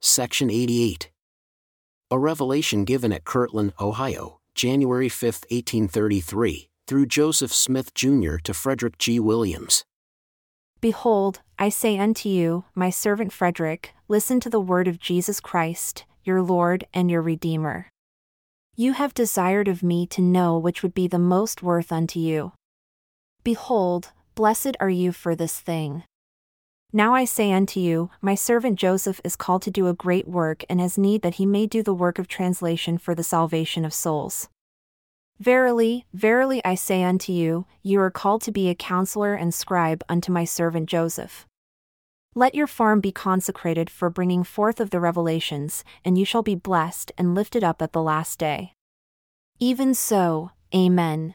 Section 88. A revelation given at Kirtland, Ohio, January 5, 1833, through Joseph Smith Jr. to Frederick G. Williams. Behold, I say unto you, my servant Frederick, listen to the word of Jesus Christ, your Lord and your Redeemer. You have desired of me to know which would be the most worth unto you. Behold, blessed are you for this thing. Now I say unto you, my servant Joseph is called to do a great work and has need that he may do the work of translation for the salvation of souls. Verily, verily I say unto you, you are called to be a counselor and scribe unto my servant Joseph. Let your farm be consecrated for bringing forth of the revelations, and you shall be blessed and lifted up at the last day. Even so, Amen.